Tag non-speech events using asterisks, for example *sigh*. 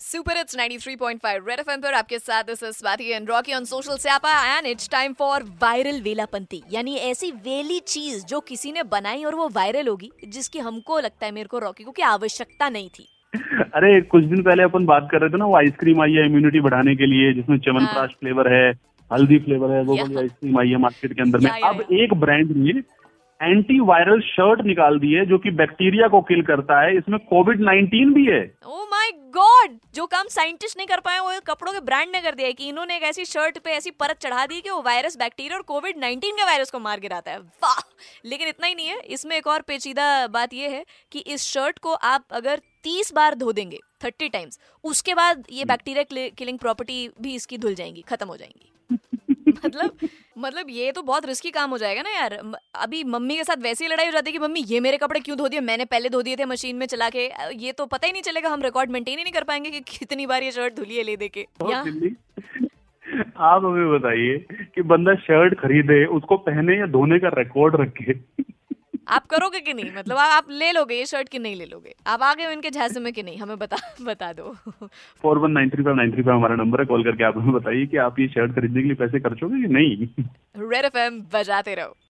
Super it's 93.5 red FM पर आपके साथ this is Swati and Rocky on social स्यापा and it's time for viral Velapanti यानी ऐसी वेली चीज़ जो किसी ने बनाई और वो वायरल होगी जिसकी हमको लगता है मेरे को रॉकी को कि आवश्यकता नहीं थी। अरे कुछ दिन पहले अपन बात कर रहे थे ना वो आइसक्रीम आई है इम्यूनिटी बढ़ाने के लिए जिसमें च्यवनप्राश फ्लेवर है हल्दी फ्लेवर है वो। वाली आइसक्रीम आई है मार्केट के अंदर में। अब एक ब्रांड ने एंटी वायरल शर्ट निकाल दी है जो कि बैक्टीरिया को किल करता है इसमें कोविड 19 भी है। ओ माय गॉड जो काम साइंटिस्ट नहीं कर पाए वो कपड़ों के ब्रांड ने कर दिया है कि इन्होंने एक ऐसी शर्ट पे ऐसी परत चढ़ा दी कि वो वायरस बैक्टीरिया और कोविड 19 के वायरस को मार गिराता है। वाह! लेकिन इतना ही नहीं है इसमें एक और पेचीदा बात यह है कि इस शर्ट को आप अगर तीस बार धो देंगे थर्टी टाइम्स उसके बाद ये बैक्टीरिया किलिंग प्रॉपर्टी भी इसकी धुल जाएँगी खत्म हो जाएँगी। *laughs* मतलब मतलब ये तो बहुत रिस्की काम हो जाएगा ना यार। अभी मम्मी के साथ वैसे ही लड़ाई हो जाती है कि मम्मी ये मेरे कपड़े क्यों धो दिए? मैंने पहले धो दिए थे मशीन में चला के। ये तो पता ही नहीं चलेगा हम रिकॉर्ड मेंटेन ही नहीं कर पाएँगे कि कितनी बार ये शर्ट धुली है ले दे के। *laughs* आप हमें बताइए कि बंदा शर्ट खरीदे उसको पहने या धोने का रिकॉर्ड रखे। आप करोगे कि नहीं? मतलब आप, आप ले लोगे ये शर्ट कि नहीं ले लोगे? आप आगे हो इनके झांसे में कि नहीं? हमें बता बता दो। Four one nine three five nine three five हमारा नंबर है। कॉल करके आप हमें बताइए कि आप ये शर्ट खरीदने के लिए पैसे खर्चोगे कि नहीं? रेड एफ़ बजाते रहो।